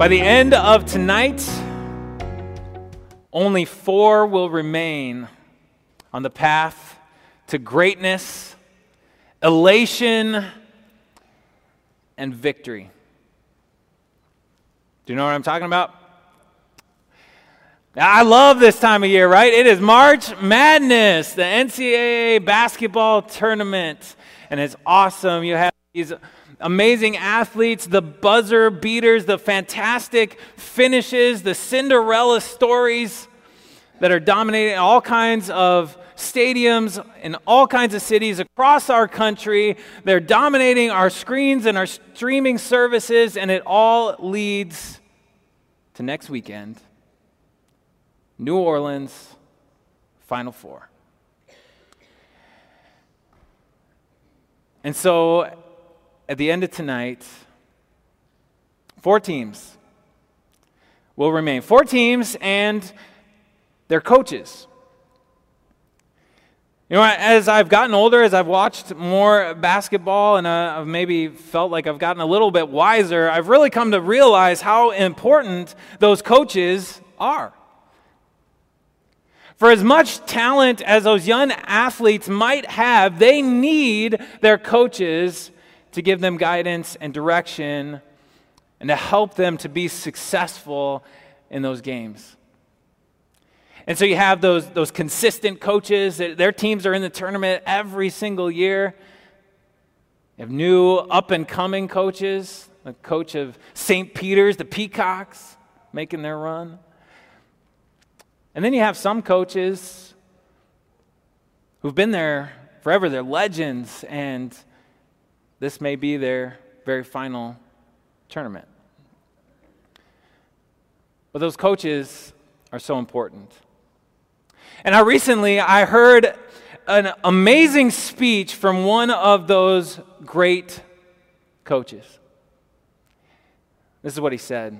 By the end of tonight, only four will remain on the path to greatness, elation, and victory. Do you know what I'm talking about? I love this time of year, right? It is March Madness, the NCAA basketball tournament, and it's awesome. You have these amazing athletes, the buzzer beaters, the fantastic finishes, the Cinderella stories that are dominating all kinds of stadiums in all kinds of cities across our country. They're dominating our screens and our streaming services, and it all leads to next weekend New Orleans, Final Four. And so at the end of tonight, four teams will remain. Four teams and their coaches. You know, as I've gotten older, as I've watched more basketball and uh, I've maybe felt like I've gotten a little bit wiser, I've really come to realize how important those coaches are. For as much talent as those young athletes might have, they need their coaches to give them guidance and direction and to help them to be successful in those games. And so you have those, those consistent coaches, their teams are in the tournament every single year. You have new up and coming coaches, the coach of St. Peter's, the Peacocks, making their run. And then you have some coaches who've been there forever, they're legends, and this may be their very final tournament. But those coaches are so important. And I recently I heard an amazing speech from one of those great coaches. This is what he said.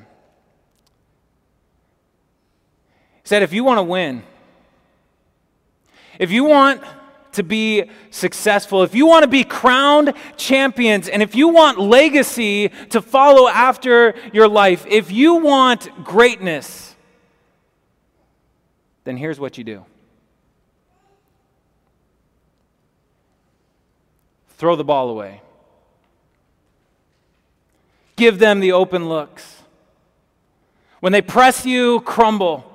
He said, if you want to win, if you want to be successful, if you want to be crowned champions, and if you want legacy to follow after your life, if you want greatness, then here's what you do throw the ball away, give them the open looks. When they press you, crumble.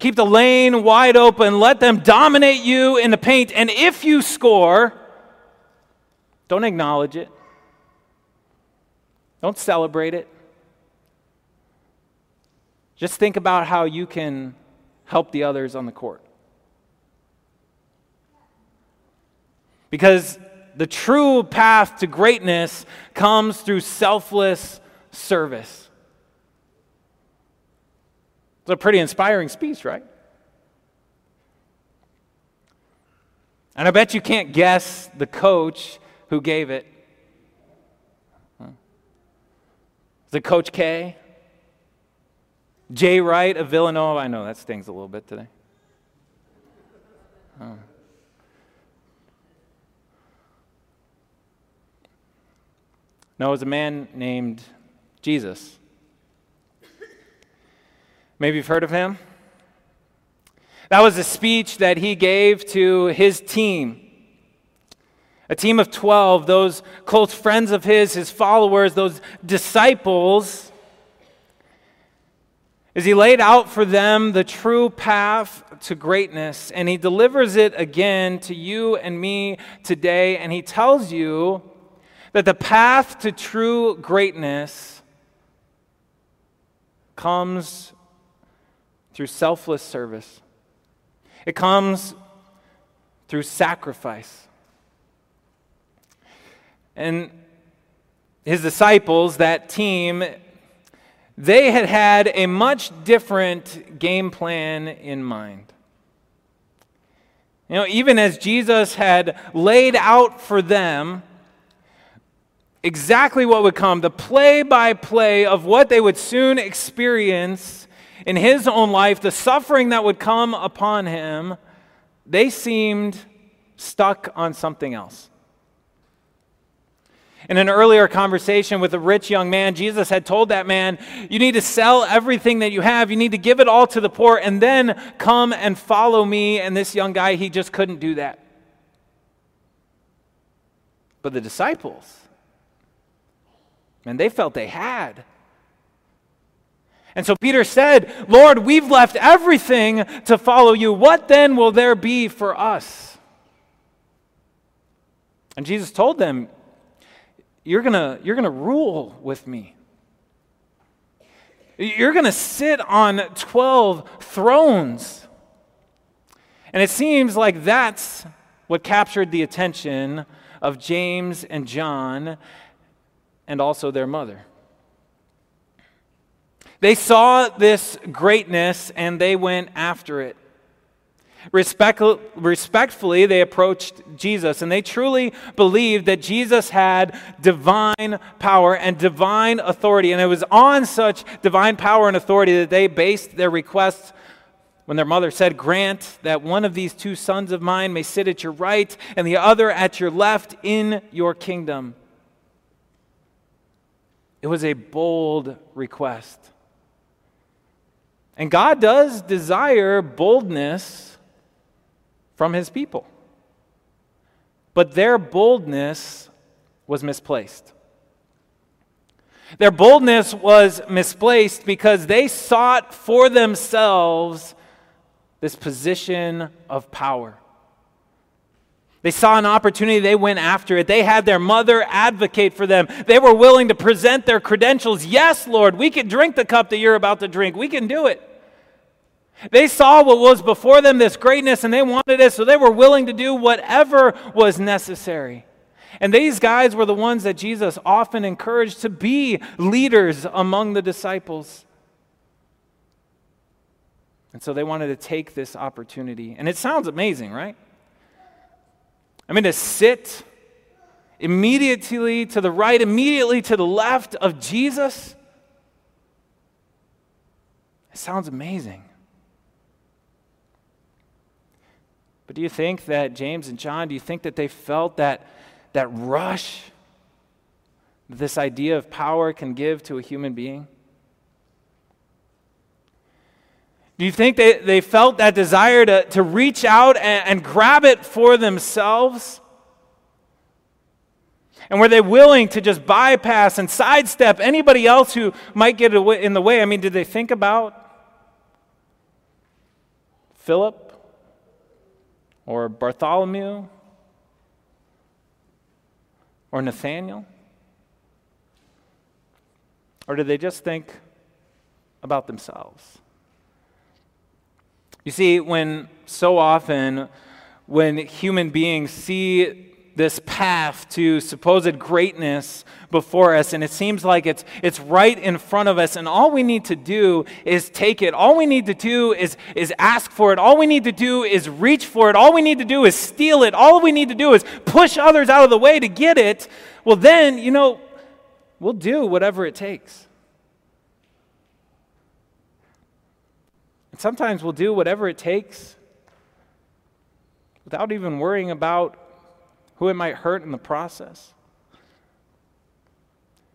Keep the lane wide open. Let them dominate you in the paint. And if you score, don't acknowledge it, don't celebrate it. Just think about how you can help the others on the court. Because the true path to greatness comes through selfless service. It's a pretty inspiring speech, right? And I bet you can't guess the coach who gave it. The Coach K? Jay Wright of Villanova? I know that stings a little bit today. Oh. No, it was a man named Jesus. Maybe you've heard of him. That was a speech that he gave to his team. A team of 12, those close friends of his, his followers, those disciples, as he laid out for them the true path to greatness. And he delivers it again to you and me today. And he tells you that the path to true greatness comes through selfless service, it comes through sacrifice. And his disciples, that team, they had had a much different game plan in mind. You know, even as Jesus had laid out for them exactly what would come, the play by play of what they would soon experience in his own life, the suffering that would come upon him, they seemed stuck on something else. In an earlier conversation with a rich young man, Jesus had told that man, You need to sell everything that you have. You need to give it all to the poor and then come and follow me. And this young guy, he just couldn't do that. But the disciples, and they felt they had. And so Peter said, Lord, we've left everything to follow you. What then will there be for us? And Jesus told them, you're going you're going to rule with me. You're going to sit on 12 thrones. And it seems like that's what captured the attention of James and John and also their mother. They saw this greatness and they went after it. Respect, respectfully, they approached Jesus, and they truly believed that Jesus had divine power and divine authority. And it was on such divine power and authority that they based their requests when their mother said, Grant that one of these two sons of mine may sit at your right and the other at your left in your kingdom. It was a bold request. And God does desire boldness from his people. But their boldness was misplaced. Their boldness was misplaced because they sought for themselves this position of power. They saw an opportunity, they went after it. They had their mother advocate for them. They were willing to present their credentials. Yes, Lord, we can drink the cup that you're about to drink. We can do it. They saw what was before them, this greatness, and they wanted it, so they were willing to do whatever was necessary. And these guys were the ones that Jesus often encouraged to be leaders among the disciples. And so they wanted to take this opportunity. And it sounds amazing, right? I mean, to sit immediately to the right, immediately to the left of Jesus. It sounds amazing. But do you think that James and John, do you think that they felt that, that rush this idea of power can give to a human being? Do you think they, they felt that desire to, to reach out and, and grab it for themselves? And were they willing to just bypass and sidestep anybody else who might get in the way? I mean, did they think about Philip? Or Bartholomew or Nathaniel? Or did they just think about themselves? You see, when so often when human beings see this path to supposed greatness before us, and it seems like it's, it's right in front of us, and all we need to do is take it. All we need to do is, is ask for it. All we need to do is reach for it. All we need to do is steal it. All we need to do is push others out of the way to get it. Well, then, you know, we'll do whatever it takes. And sometimes we'll do whatever it takes without even worrying about who it might hurt in the process.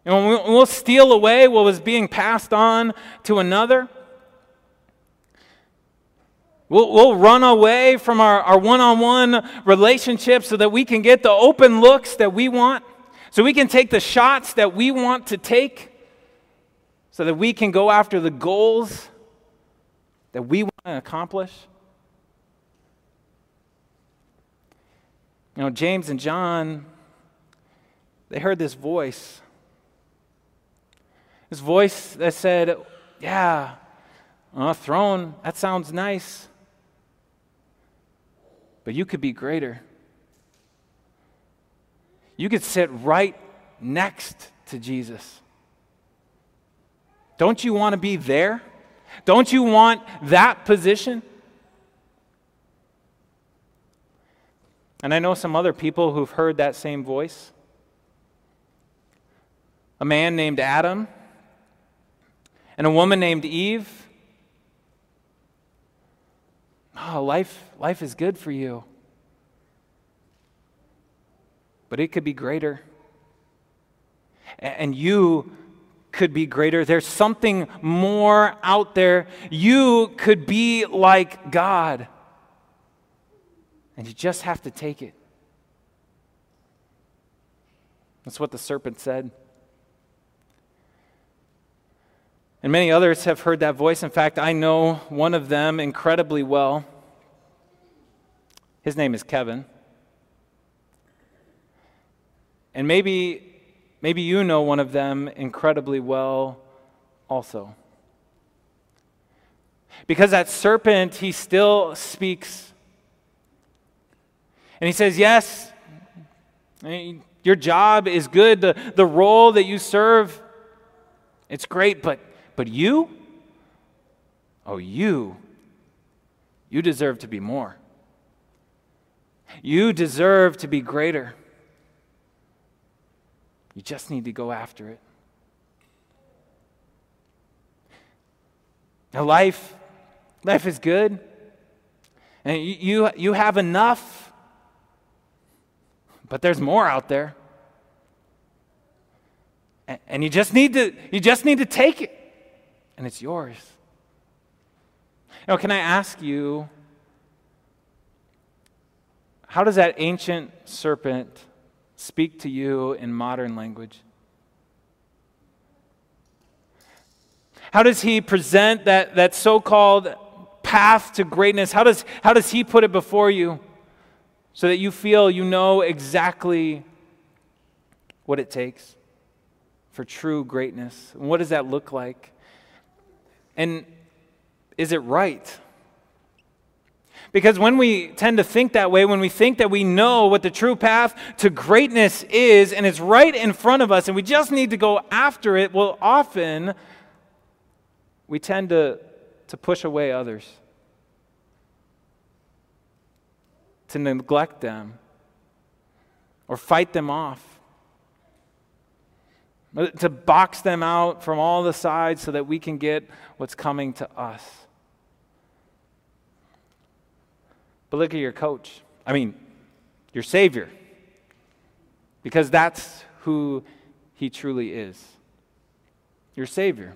And we'll steal away what was being passed on to another, We'll, we'll run away from our one on one relationships so that we can get the open looks that we want, so we can take the shots that we want to take, so that we can go after the goals that we want to accomplish. You know, James and John, they heard this voice. This voice that said, Yeah, on a throne, that sounds nice. But you could be greater. You could sit right next to Jesus. Don't you want to be there? Don't you want that position? And I know some other people who've heard that same voice. A man named Adam and a woman named Eve. Oh, life, life is good for you. But it could be greater. And you could be greater. There's something more out there. You could be like God. And you just have to take it. That's what the serpent said. And many others have heard that voice. In fact, I know one of them incredibly well. His name is Kevin. And maybe, maybe you know one of them incredibly well also. Because that serpent, he still speaks. And he says, Yes, your job is good, the, the role that you serve, it's great, but but you? Oh, you. You deserve to be more. You deserve to be greater. You just need to go after it. Now, life, life is good. And you, you, you have enough, but there's more out there. And, you just need to you just need to take it and it's yours. Now, can I ask you, how does that ancient serpent speak to you in modern language? How does he present that, that so called path to greatness? How does, how does he put it before you so that you feel you know exactly what it takes for true greatness? And what does that look like? And is it right? Because when we tend to think that way, when we think that we know what the true path to greatness is and it's right in front of us and we just need to go after it, well, often we tend to, to push away others, to neglect them, or fight them off to box them out from all the sides so that we can get what's coming to us. But look at your coach. I mean, your Savior. Because that's who He truly is. Your Savior.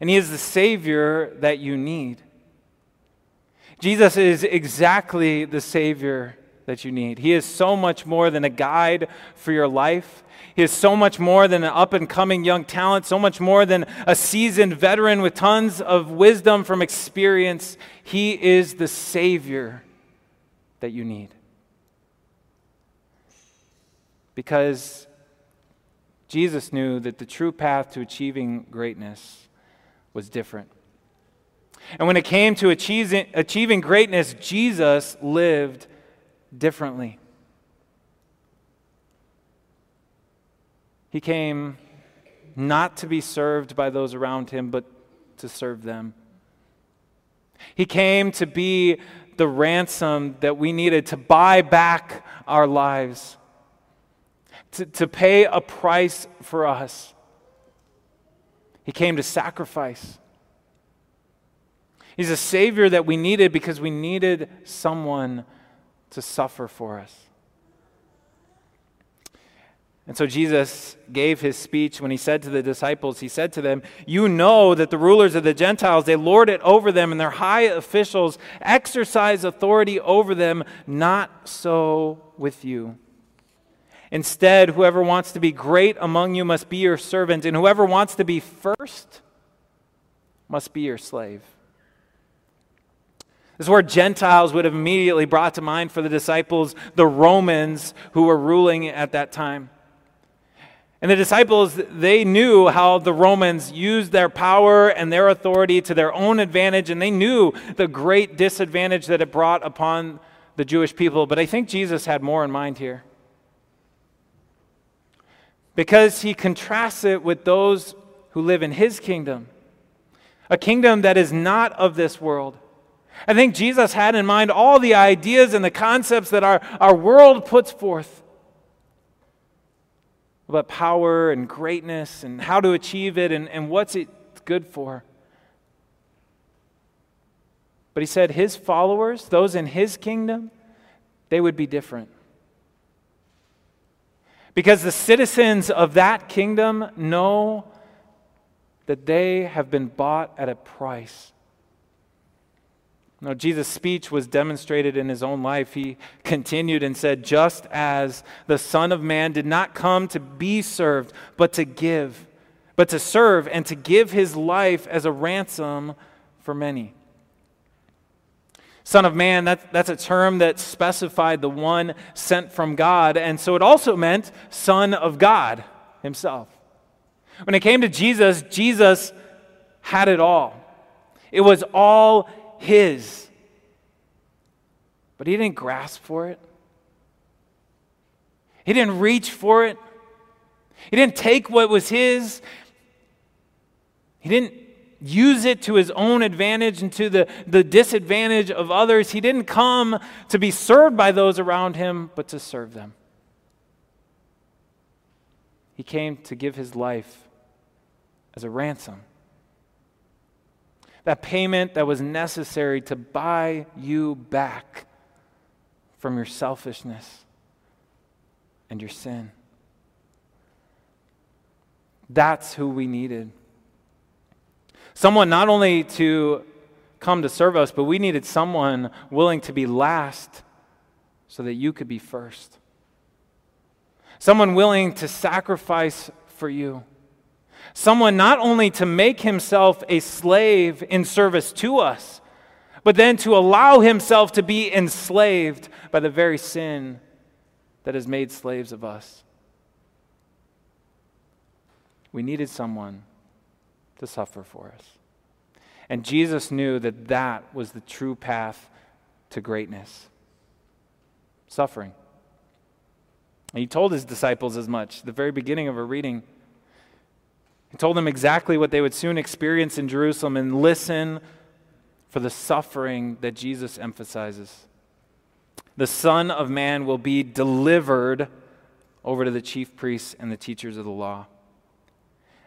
And He is the Savior that you need. Jesus is exactly the Savior that you need. He is so much more than a guide for your life. He is so much more than an up and coming young talent, so much more than a seasoned veteran with tons of wisdom from experience. He is the Savior that you need. Because Jesus knew that the true path to achieving greatness was different. And when it came to achieving, greatness, Jesus lived differently. He came not to be served by those around him, but to serve them. He came to be the ransom that we needed to buy back our lives, to, to pay a price for us. He came to sacrifice. He's a Savior that we needed because we needed someone to suffer for us. And so Jesus gave his speech when he said to the disciples, He said to them, You know that the rulers of the Gentiles, they lord it over them, and their high officials exercise authority over them. Not so with you. Instead, whoever wants to be great among you must be your servant, and whoever wants to be first must be your slave. This is where Gentiles would have immediately brought to mind for the disciples the Romans who were ruling at that time. And the disciples, they knew how the Romans used their power and their authority to their own advantage, and they knew the great disadvantage that it brought upon the Jewish people. But I think Jesus had more in mind here. Because he contrasts it with those who live in his kingdom, a kingdom that is not of this world I think Jesus had in mind all the ideas and the concepts that our, our world puts forth about power and greatness and how to achieve it and, and what's it good for. But he said his followers, those in his kingdom, they would be different. Because the citizens of that kingdom know that they have been bought at a price. Now, Jesus' speech was demonstrated in his own life. He continued and said, Just as the Son of Man did not come to be served, but to give, but to serve and to give his life as a ransom for many. Son of Man, that, that's a term that specified the one sent from God, and so it also meant Son of God himself. When it came to Jesus, Jesus had it all. It was all his. But he didn't grasp for it, he didn't reach for it, he didn't take what was his, he didn't use it to his own advantage and to the, the disadvantage of others. He didn't come to be served by those around him, but to serve them. He came to give his life as a ransom. That payment that was necessary to buy you back from your selfishness and your sin. That's who we needed. Someone not only to come to serve us, but we needed someone willing to be last so that you could be first. Someone willing to sacrifice for you. Someone not only to make himself a slave in service to us, but then to allow himself to be enslaved by the very sin that has made slaves of us. We needed someone to suffer for us. And Jesus knew that that was the true path to greatness suffering. And he told his disciples as much, the very beginning of our reading. He told them exactly what they would soon experience in Jerusalem and listen for the suffering that Jesus emphasizes. The Son of Man will be delivered over to the chief priests and the teachers of the law.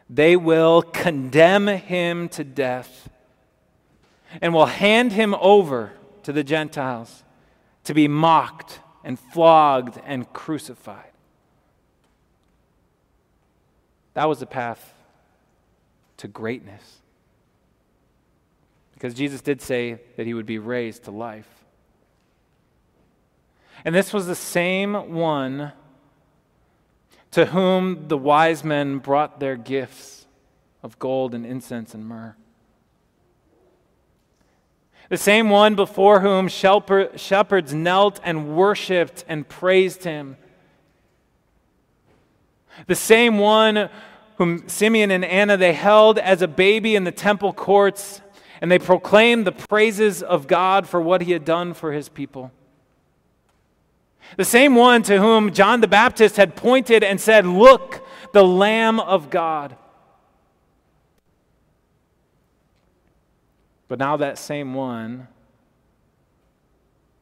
They will condemn him to death and will hand him over to the Gentiles to be mocked and flogged and crucified. That was the path to greatness. Because Jesus did say that he would be raised to life. And this was the same one to whom the wise men brought their gifts of gold and incense and myrrh. The same one before whom shepherds knelt and worshiped and praised him. The same one whom Simeon and Anna they held as a baby in the temple courts and they proclaimed the praises of God for what he had done for his people. The same one to whom John the Baptist had pointed and said, Look, the Lamb of God. But now that same one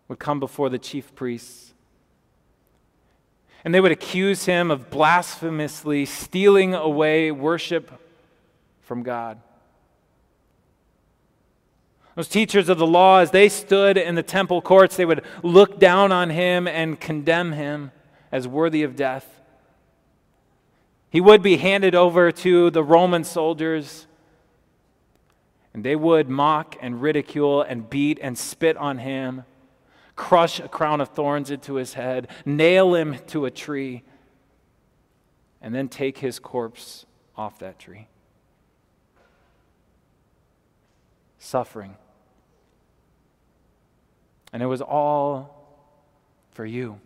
would come before the chief priests and they would accuse him of blasphemously stealing away worship from God. Those teachers of the law, as they stood in the temple courts, they would look down on him and condemn him as worthy of death. He would be handed over to the Roman soldiers, and they would mock and ridicule and beat and spit on him crush a crown of thorns into his head, nail him to a tree, and then take his corpse off that tree. Suffering. And it was all for you.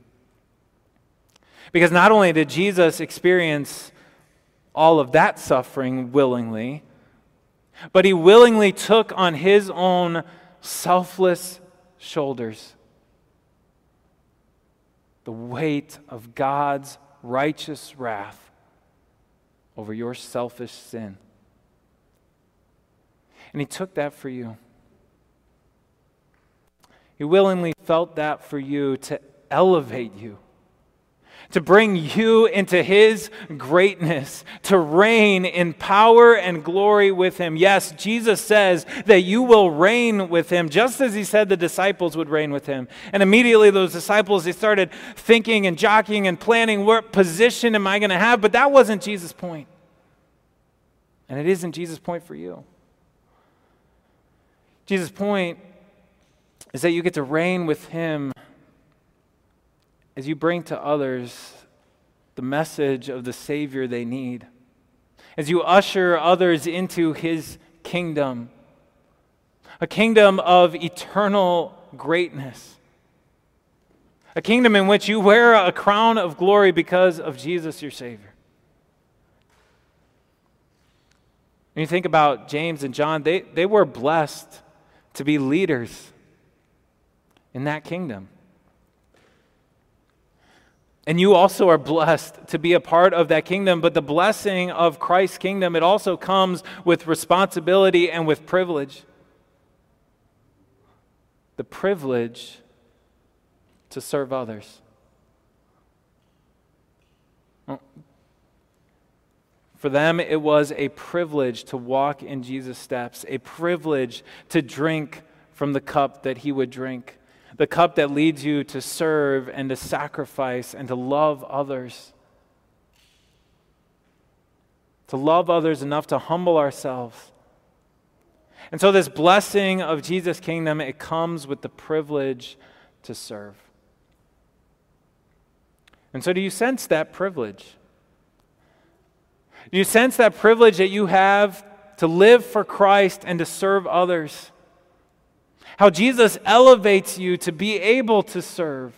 Because not only did Jesus experience all of that suffering willingly, but he willingly took on his own selfless shoulders the weight of God's righteous wrath over your selfish sin. And He took that for you. He willingly felt that for you to elevate you, to bring you into his greatness, to reign in power and glory with him. Yes, Jesus says that you will reign with him, just as he said the disciples would reign with him. And immediately those disciples, they started thinking and jockeying and planning what position am I going to have? But that wasn't Jesus' point. And it isn't Jesus' point for you. Jesus' point is that you get to reign with him as you bring to others the message of the Savior they need, as you usher others into His kingdom, a kingdom of eternal greatness, a kingdom in which you wear a crown of glory because of Jesus, your Savior. When you think about James and John, they, they were blessed to be leaders in that kingdom. And you also are blessed to be a part of that kingdom. But the blessing of Christ's kingdom, it also comes with responsibility and with privilege. The privilege to serve others. For them, it was a privilege to walk in Jesus' steps, a privilege to drink from the cup that he would drink the cup that leads you to serve and to sacrifice and to love others. To love others enough to humble ourselves. And so, this blessing of Jesus' kingdom, it comes with the privilege to serve. And so, do you sense that privilege? Do you sense that privilege that you have to live for Christ and to serve others? How Jesus elevates you to be able to serve.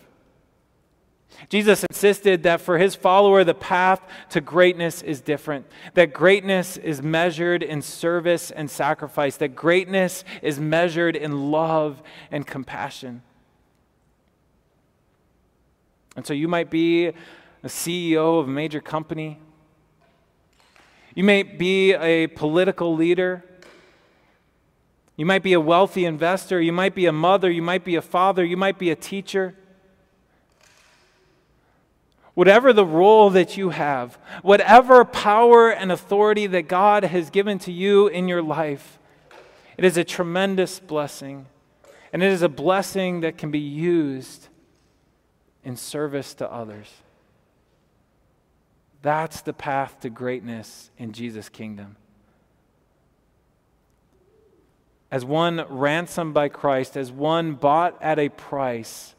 Jesus insisted that for his follower, the path to greatness is different. That greatness is measured in service and sacrifice. That greatness is measured in love and compassion. And so you might be a CEO of a major company. You may be a political leader. You might be a wealthy investor. You might be a mother. You might be a father. You might be a teacher. Whatever the role that you have, whatever power and authority that God has given to you in your life, it is a tremendous blessing. And it is a blessing that can be used in service to others. That's the path to greatness in Jesus' kingdom as one ransomed by Christ, as one bought at a price,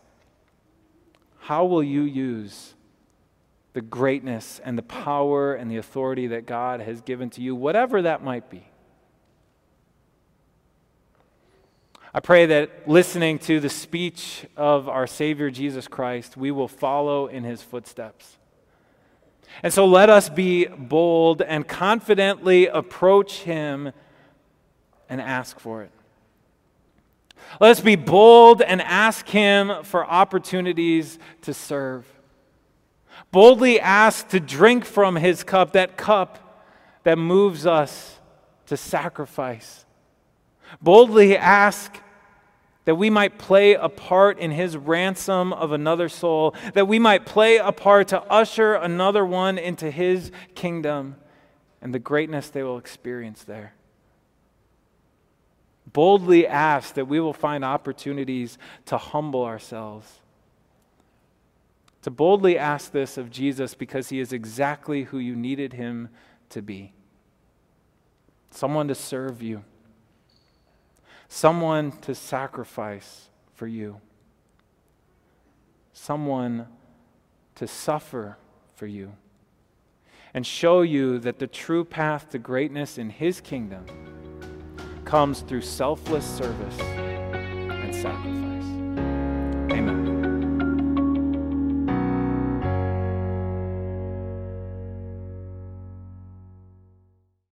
how will you use the greatness and the power and the authority that God has given to you, whatever that might be? I pray that listening to the speech of our Savior Jesus Christ, we will follow in his footsteps. And so let us be bold and confidently approach him and ask for it. Let us be bold and ask Him for opportunities to serve. Boldly ask to drink from His cup, that cup that moves us to sacrifice. Boldly ask that we might play a part in His ransom of another soul, that we might play a part to usher another one into His kingdom and the greatness they will experience there boldly ask that we will find opportunities to humble ourselves. To boldly ask this of Jesus because he is exactly who you needed him to be. Someone to serve you, someone to sacrifice for you, someone to suffer for you, and show you that the true path to greatness in his kingdom comes through selfless service and sacrifice.